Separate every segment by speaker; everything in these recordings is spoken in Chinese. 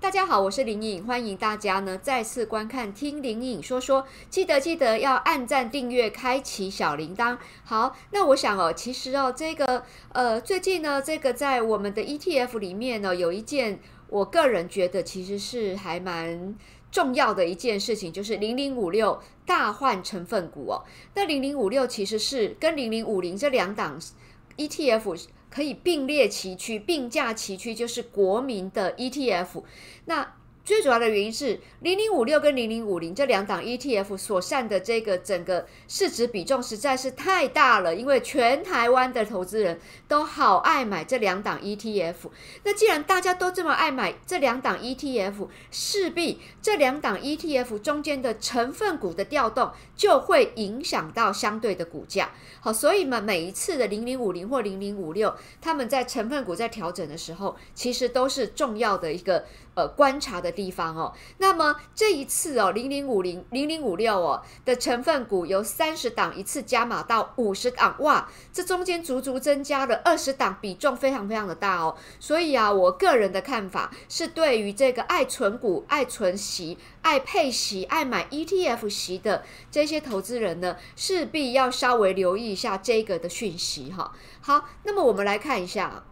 Speaker 1: 大家好，我是林颖，欢迎大家呢再次观看听林颖说说，记得记得要按赞、订阅、开启小铃铛。好，那我想哦，其实哦，这个呃，最近呢，这个在我们的 ETF 里面呢，有一件我个人觉得其实是还蛮重要的一件事情，就是零零五六大换成分股哦。那零零五六其实是跟零零五零这两档 ETF。可以并列齐驱，并驾齐驱，就是国民的 ETF。那最主要的原因是，零零五六跟零零五零这两档 ETF 所占的这个整个市值比重实在是太大了，因为全台湾的投资人都好爱买这两档 ETF。那既然大家都这么爱买这两档 ETF，势必这两档 ETF 中间的成分股的调动就会影响到相对的股价。好，所以嘛，每一次的零零五零或零零五六，他们在成分股在调整的时候，其实都是重要的一个。呃，观察的地方哦。那么这一次哦，零零五零、零零五六哦的成分股由三十档一次加码到五十档，哇，这中间足足增加了二十档，比重非常非常的大哦。所以啊，我个人的看法是，对于这个爱存股、爱存息、爱配息、爱买 ETF 息的这些投资人呢，势必要稍微留意一下这个的讯息哈。好，那么我们来看一下。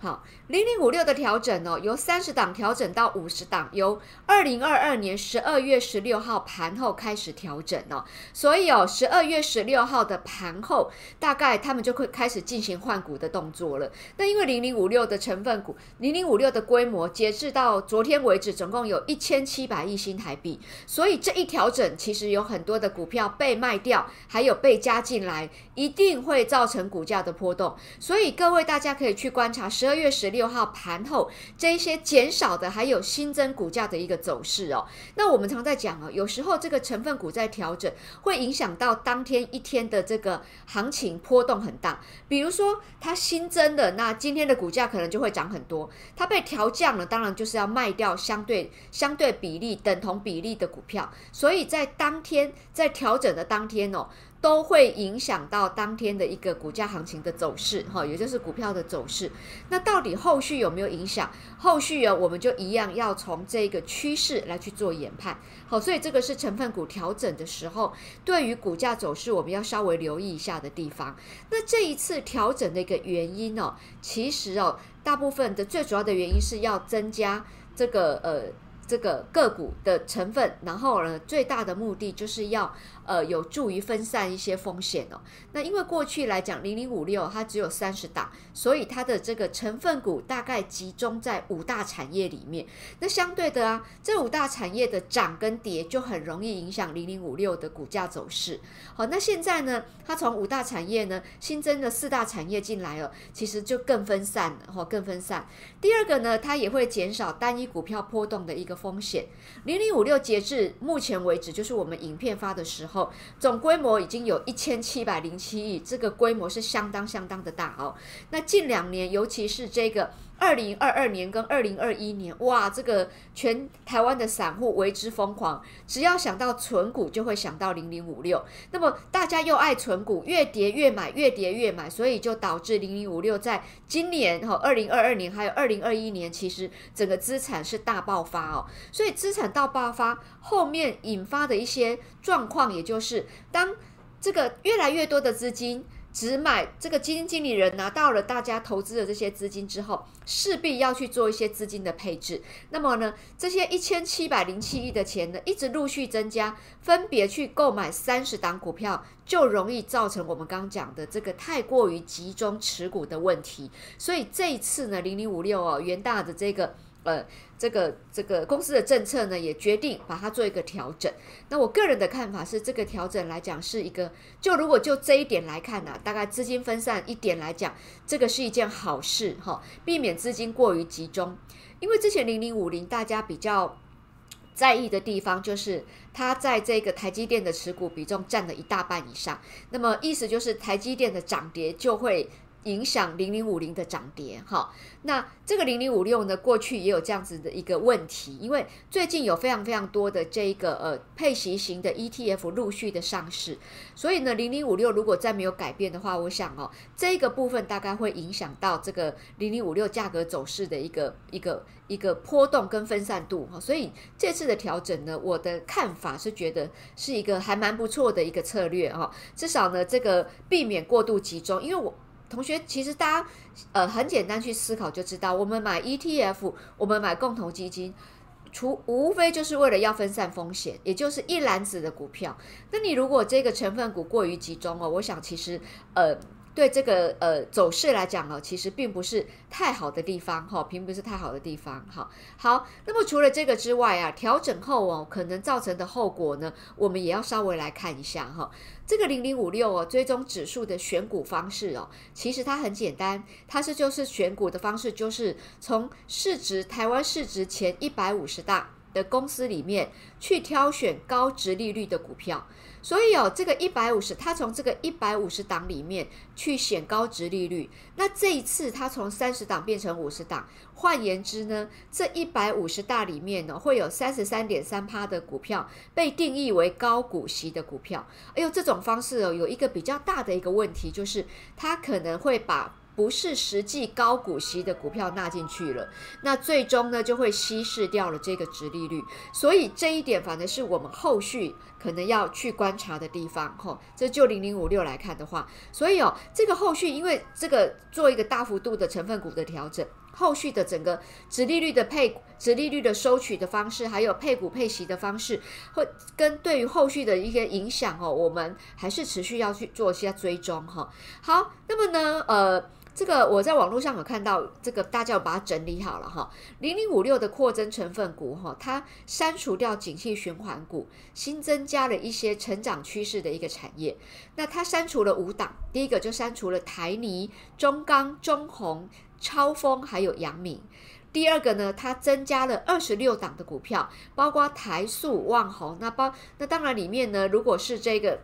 Speaker 1: 好，零零五六的调整哦，由三十档调整到五十档，由二零二二年十二月十六号盘后开始调整哦，所以哦，十二月十六号的盘后，大概他们就会开始进行换股的动作了。那因为零零五六的成分股，零零五六的规模，截至到昨天为止，总共有一千七百亿新台币，所以这一调整，其实有很多的股票被卖掉，还有被加进来，一定会造成股价的波动。所以各位大家可以去观察十二。二月十六号盘后，这一些减少的还有新增股价的一个走势哦。那我们常在讲哦，有时候这个成分股在调整，会影响到当天一天的这个行情波动很大。比如说它新增的，那今天的股价可能就会涨很多；它被调降了，当然就是要卖掉相对相对比例等同比例的股票。所以在当天在调整的当天哦。都会影响到当天的一个股价行情的走势，哈，也就是股票的走势。那到底后续有没有影响？后续啊，我们就一样要从这个趋势来去做研判。好，所以这个是成分股调整的时候，对于股价走势我们要稍微留意一下的地方。那这一次调整的一个原因哦，其实哦，大部分的最主要的原因是要增加这个呃。这个个股的成分，然后呢，最大的目的就是要呃有助于分散一些风险哦。那因为过去来讲，零零五六它只有三十档，所以它的这个成分股大概集中在五大产业里面。那相对的啊，这五大产业的涨跟跌就很容易影响零零五六的股价走势。好，那现在呢，它从五大产业呢新增了四大产业进来了，其实就更分散了，哈，更分散。第二个呢，它也会减少单一股票波动的一个。风险零零五六截至目前为止，就是我们影片发的时候，总规模已经有一千七百零七亿，这个规模是相当相当的大哦。那近两年，尤其是这个。二零二二年跟二零二一年，哇，这个全台湾的散户为之疯狂，只要想到存股，就会想到零零五六。那么大家又爱存股，越跌越买，越跌越买，所以就导致零零五六在今年哈，二零二二年还有二零二一年，其实整个资产是大爆发哦。所以资产大爆发后面引发的一些状况，也就是当这个越来越多的资金。只买这个基金经理人拿到了大家投资的这些资金之后，势必要去做一些资金的配置。那么呢，这些一千七百零七亿的钱呢，一直陆续增加，分别去购买三十档股票，就容易造成我们刚刚讲的这个太过于集中持股的问题。所以这一次呢，零零五六哦，元大的这个。呃，这个这个公司的政策呢，也决定把它做一个调整。那我个人的看法是，这个调整来讲是一个，就如果就这一点来看呢，大概资金分散一点来讲，这个是一件好事哈，避免资金过于集中。因为之前零零五零大家比较在意的地方，就是它在这个台积电的持股比重占了一大半以上，那么意思就是台积电的涨跌就会。影响零零五零的涨跌哈。那这个零零五六呢，过去也有这样子的一个问题，因为最近有非常非常多的这一个呃配息型的 ETF 陆续的上市，所以呢，零零五六如果再没有改变的话，我想哦，这一个部分大概会影响到这个零零五六价格走势的一个一个一个波动跟分散度哈。所以这次的调整呢，我的看法是觉得是一个还蛮不错的一个策略哈，至少呢，这个避免过度集中，因为我。同学，其实大家呃很简单去思考就知道，我们买 ETF，我们买共同基金，除无非就是为了要分散风险，也就是一篮子的股票。那你如果这个成分股过于集中哦，我想其实呃。对这个呃走势来讲哦，其实并不是太好的地方哈，并不是太好的地方哈。好，那么除了这个之外啊，调整后哦可能造成的后果呢，我们也要稍微来看一下哈。这个零零五六哦，追踪指数的选股方式哦，其实它很简单，它是就是选股的方式，就是从市值台湾市值前一百五十大的公司里面去挑选高殖利率的股票。所以哦，这个一百五十，他从这个一百五十档里面去选高值利率。那这一次他从三十档变成五十档，换言之呢，这一百五十大里面呢，会有三十三点三趴的股票被定义为高股息的股票。哎呦，这种方式哦，有一个比较大的一个问题，就是它可能会把。不是实际高股息的股票纳进去了，那最终呢就会稀释掉了这个殖利率，所以这一点反而是我们后续可能要去观察的地方。吼，这就零零五六来看的话，所以哦，这个后续因为这个做一个大幅度的成分股的调整，后续的整个殖利率的配、殖利率的收取的方式，还有配股配息的方式，会跟对于后续的一些影响哦，我们还是持续要去做一些追踪哈。好，那么呢，呃。这个我在网络上有看到，这个大家有把它整理好了哈。零零五六的扩增成分股哈，它删除掉景气循环股，新增加了一些成长趋势的一个产业。那它删除了五档，第一个就删除了台泥、中钢、中红、超丰还有阳明。第二个呢，它增加了二十六档的股票，包括台塑、旺宏。那包那当然里面呢，如果是这个。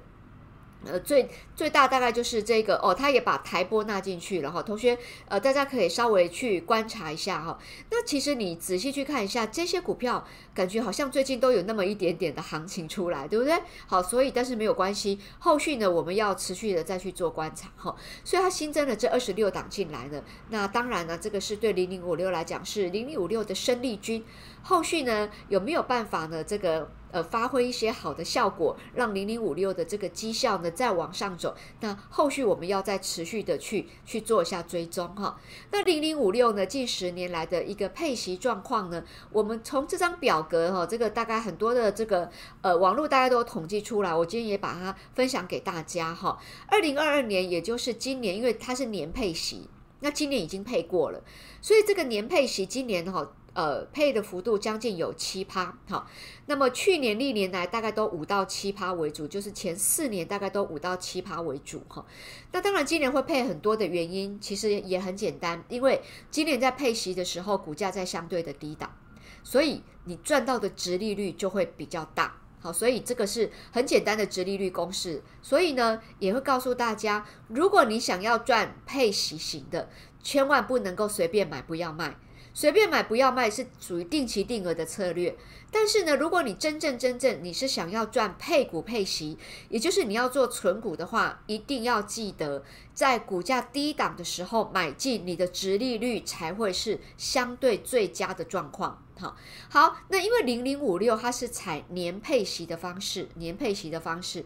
Speaker 1: 呃，最最大大概就是这个哦，他也把台玻纳进去了哈。同学，呃，大家可以稍微去观察一下哈。那其实你仔细去看一下这些股票，感觉好像最近都有那么一点点的行情出来，对不对？好，所以但是没有关系，后续呢我们要持续的再去做观察哈。所以它新增了这二十六档进来呢，那当然呢，这个是对零零五六来讲是零零五六的生力军。后续呢有没有办法呢？这个。呃，发挥一些好的效果，让零零五六的这个绩效呢再往上走。那后续我们要再持续的去去做一下追踪哈。那零零五六呢，近十年来的一个配息状况呢，我们从这张表格哈，这个大概很多的这个呃网络大家都统计出来，我今天也把它分享给大家哈。二零二二年，也就是今年，因为它是年配息，那今年已经配过了，所以这个年配息今年哈。呃，配的幅度将近有七趴，好，那么去年历年来大概都五到七趴为主，就是前四年大概都五到七趴为主，哈。那当然今年会配很多的原因，其实也很简单，因为今年在配息的时候，股价在相对的低档，所以你赚到的殖利率就会比较大，好，所以这个是很简单的殖利率公式，所以呢，也会告诉大家，如果你想要赚配息型的，千万不能够随便买，不要卖。随便买不要卖是属于定期定额的策略，但是呢，如果你真正真正你是想要赚配股配息，也就是你要做存股的话，一定要记得在股价低档的时候买进，你的殖利率才会是相对最佳的状况。好，好，那因为零零五六它是采年配息的方式，年配息的方式，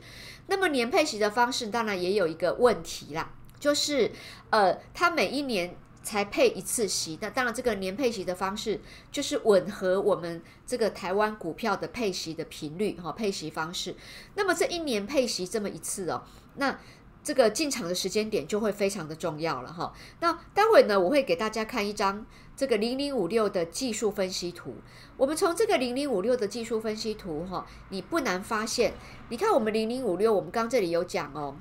Speaker 1: 那么年配息的方式当然也有一个问题啦，就是呃，它每一年。才配一次息，那当然这个年配息的方式就是吻合我们这个台湾股票的配息的频率哈，配息方式。那么这一年配息这么一次哦，那这个进场的时间点就会非常的重要了哈。那待会呢，我会给大家看一张这个零零五六的技术分析图。我们从这个零零五六的技术分析图哈，你不难发现，你看我们零零五六，我们刚这里有讲哦。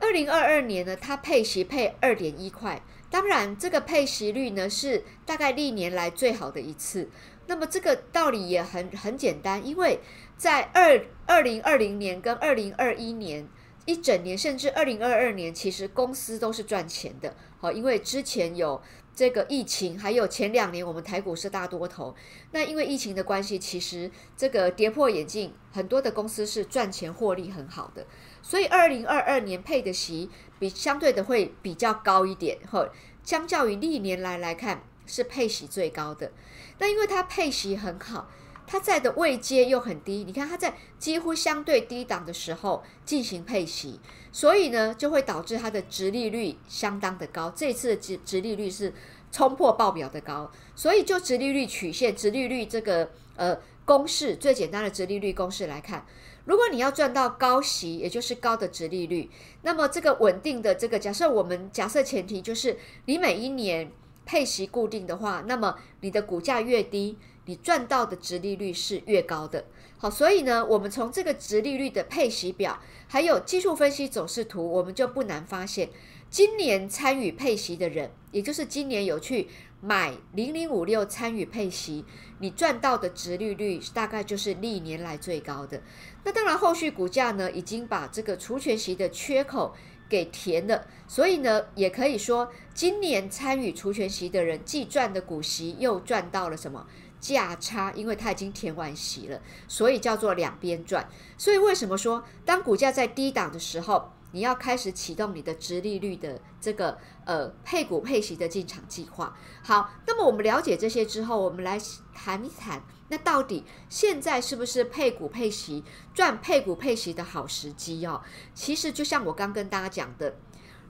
Speaker 1: 二零二二年呢，它配息配二点一块，当然这个配息率呢是大概历年来最好的一次。那么这个道理也很很简单，因为在二二零二零年跟二零二一年。一整年，甚至二零二二年，其实公司都是赚钱的。好，因为之前有这个疫情，还有前两年我们台股是大多头。那因为疫情的关系，其实这个跌破眼镜，很多的公司是赚钱获利很好的。所以二零二二年配的息比相对的会比较高一点。或，相较于历年来来看，是配息最高的。那因为它配息很好。它在的位阶又很低，你看它在几乎相对低档的时候进行配息，所以呢就会导致它的殖利率相当的高。这次的殖殖利率是冲破报表的高，所以就殖利率曲线、殖利率这个呃公式，最简单的殖利率公式来看，如果你要赚到高息，也就是高的殖利率，那么这个稳定的这个假设，我们假设前提就是你每一年配息固定的话，那么你的股价越低。你赚到的殖利率是越高的，好，所以呢，我们从这个殖利率的配息表，还有技术分析走势图，我们就不难发现，今年参与配息的人，也就是今年有去买零零五六参与配息，你赚到的殖利率大概就是历年来最高的。那当然，后续股价呢，已经把这个除权息的缺口给填了，所以呢，也可以说，今年参与除权息的人，既赚的股息，又赚到了什么？价差，因为它已经填完息了，所以叫做两边赚。所以为什么说，当股价在低档的时候，你要开始启动你的殖利率的这个呃配股配息的进场计划？好，那么我们了解这些之后，我们来谈一谈，那到底现在是不是配股配息赚配股配息的好时机哦？其实就像我刚跟大家讲的，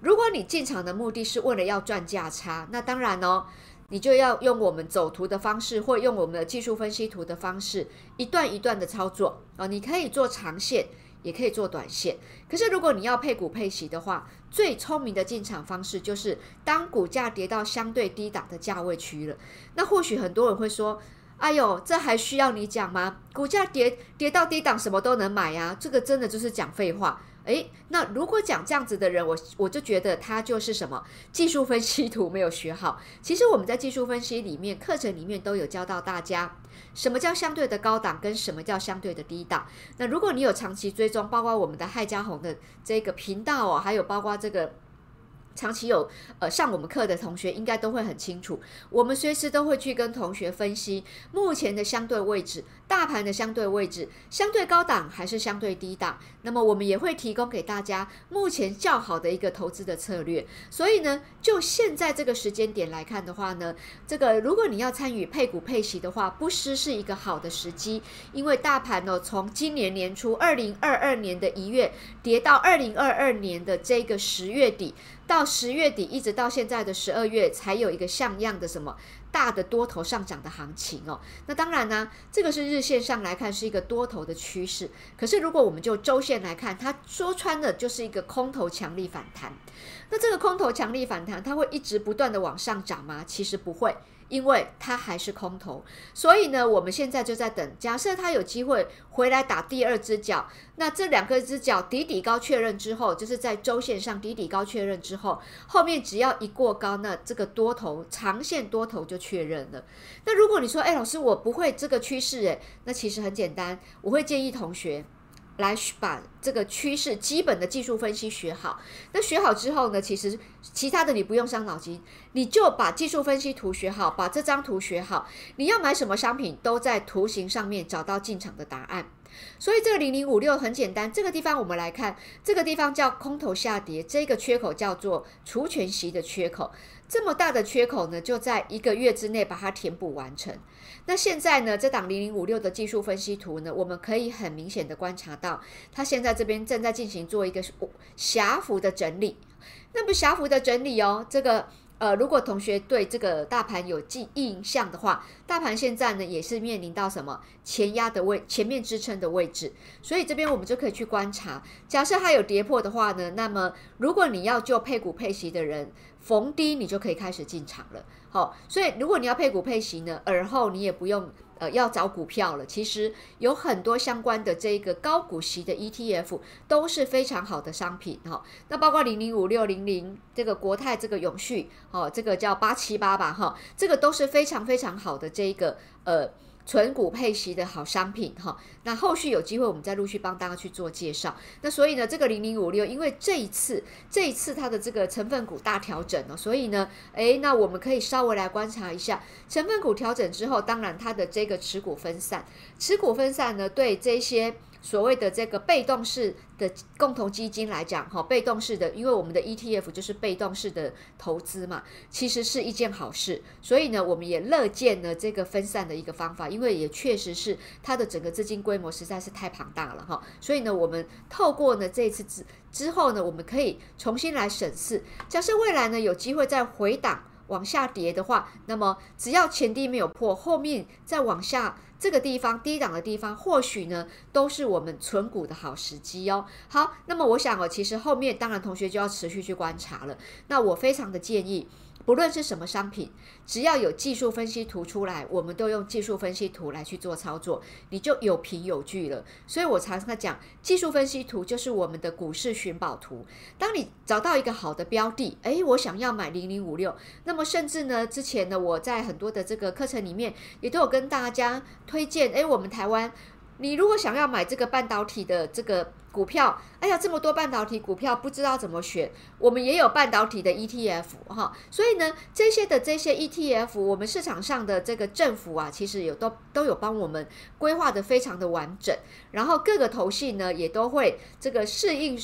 Speaker 1: 如果你进场的目的是为了要赚价差，那当然哦。你就要用我们走图的方式，或用我们的技术分析图的方式，一段一段的操作啊。你可以做长线，也可以做短线。可是如果你要配股配息的话，最聪明的进场方式就是当股价跌到相对低档的价位区了。那或许很多人会说：“哎呦，这还需要你讲吗？股价跌跌到低档，什么都能买呀？这个真的就是讲废话。”诶，那如果讲这样子的人，我我就觉得他就是什么技术分析图没有学好。其实我们在技术分析里面课程里面都有教到大家，什么叫相对的高档，跟什么叫相对的低档。那如果你有长期追踪，包括我们的害家红的这个频道哦，还有包括这个。长期有呃上我们课的同学应该都会很清楚，我们随时都会去跟同学分析目前的相对位置，大盘的相对位置，相对高档还是相对低档。那么我们也会提供给大家目前较好的一个投资的策略。所以呢，就现在这个时间点来看的话呢，这个如果你要参与配股配息的话，不失是一个好的时机，因为大盘呢从今年年初二零二二年的一月跌到二零二二年的这个十月底。到十月底，一直到现在的十二月，才有一个像样的什么大的多头上涨的行情哦。那当然呢，这个是日线上来看是一个多头的趋势。可是如果我们就周线来看，它说穿的就是一个空头强力反弹。那这个空头强力反弹，它会一直不断的往上涨吗？其实不会。因为它还是空头，所以呢，我们现在就在等。假设它有机会回来打第二只脚，那这两个只脚底底高确认之后，就是在周线上底底高确认之后，后面只要一过高，那这个多头长线多头就确认了。那如果你说，哎，老师，我不会这个趋势，诶，那其实很简单，我会建议同学。来把这个趋势基本的技术分析学好。那学好之后呢，其实其他的你不用伤脑筋，你就把技术分析图学好，把这张图学好。你要买什么商品，都在图形上面找到进场的答案。所以这个零零五六很简单，这个地方我们来看，这个地方叫空头下跌，这个缺口叫做除权息的缺口。这么大的缺口呢，就在一个月之内把它填补完成。那现在呢，这档零零五六的技术分析图呢，我们可以很明显的观察到，它现在这边正在进行做一个狭幅的整理。那么狭幅的整理哦，这个呃，如果同学对这个大盘有记印象的话，大盘现在呢也是面临到什么前压的位、前面支撑的位置，所以这边我们就可以去观察。假设它有跌破的话呢，那么如果你要就配股配息的人，逢低你就可以开始进场了。好，所以如果你要配股配息呢，而后你也不用呃要找股票了。其实有很多相关的这个高股息的 ETF 都是非常好的商品哈。那包括零零五六零零这个国泰这个永续哦，这个叫八七八吧哈，这个都是非常非常好的这个呃纯股配息的好商品哈。那后续有机会我们再陆续帮大家去做介绍。那所以呢，这个零零五六，因为这一次这一次它的这个成分股大调整呢，所以呢，诶，那我们可以稍微来观察一下成分股调整之后，当然它的这个持股分散，持股分散呢，对这些。所谓的这个被动式的共同基金来讲，哈，被动式的，因为我们的 ETF 就是被动式的投资嘛，其实是一件好事。所以呢，我们也乐见呢这个分散的一个方法，因为也确实是它的整个资金规模实在是太庞大了，哈。所以呢，我们透过呢这次之之后呢，我们可以重新来审视，假设未来呢有机会再回档往下跌的话，那么只要前低没有破，后面再往下。这个地方低档的地方，或许呢都是我们存股的好时机哦。好，那么我想哦，其实后面当然同学就要持续去观察了。那我非常的建议。不论是什么商品，只要有技术分析图出来，我们都用技术分析图来去做操作，你就有凭有据了。所以我常常讲，技术分析图就是我们的股市寻宝图。当你找到一个好的标的，诶，我想要买零零五六，那么甚至呢，之前呢，我在很多的这个课程里面也都有跟大家推荐，诶，我们台湾。你如果想要买这个半导体的这个股票，哎呀，这么多半导体股票不知道怎么选，我们也有半导体的 ETF 哈，所以呢，这些的这些 ETF，我们市场上的这个政府啊，其实有都都有帮我们规划的非常的完整，然后各个头系呢也都会这个适应。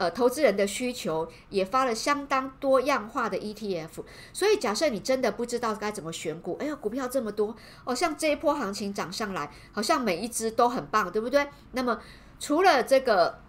Speaker 1: 呃，投资人的需求也发了相当多样化的 ETF，所以假设你真的不知道该怎么选股，哎呀，股票这么多，哦，像这一波行情涨上来，好像每一只都很棒，对不对？那么除了这个。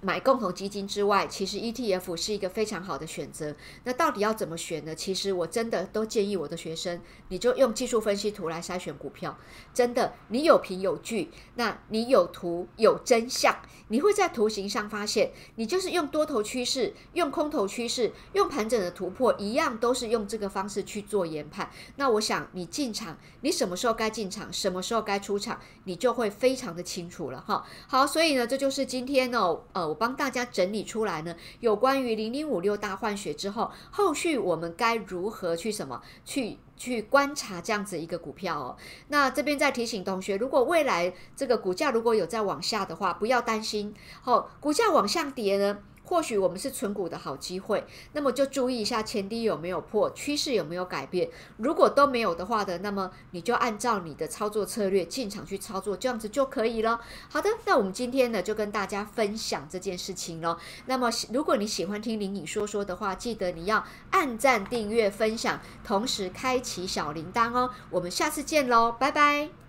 Speaker 1: 买共同基金之外，其实 ETF 是一个非常好的选择。那到底要怎么选呢？其实我真的都建议我的学生，你就用技术分析图来筛选股票。真的，你有凭有据，那你有图有真相，你会在图形上发现，你就是用多头趋势、用空头趋势、用盘整的突破，一样都是用这个方式去做研判。那我想你进场，你什么时候该进场，什么时候该出场，你就会非常的清楚了哈。好，所以呢，这就是今天哦，呃。我帮大家整理出来呢，有关于零零五六大换血之后，后续我们该如何去什么去去观察这样子一个股票哦。那这边再提醒同学，如果未来这个股价如果有再往下的话，不要担心。哦，股价往下跌呢？或许我们是存股的好机会，那么就注意一下前低有没有破，趋势有没有改变。如果都没有的话的，那么你就按照你的操作策略进场去操作，这样子就可以了。好的，那我们今天呢就跟大家分享这件事情喽。那么如果你喜欢听林颖说说的话，记得你要按赞、订阅、分享，同时开启小铃铛哦。我们下次见喽，拜拜。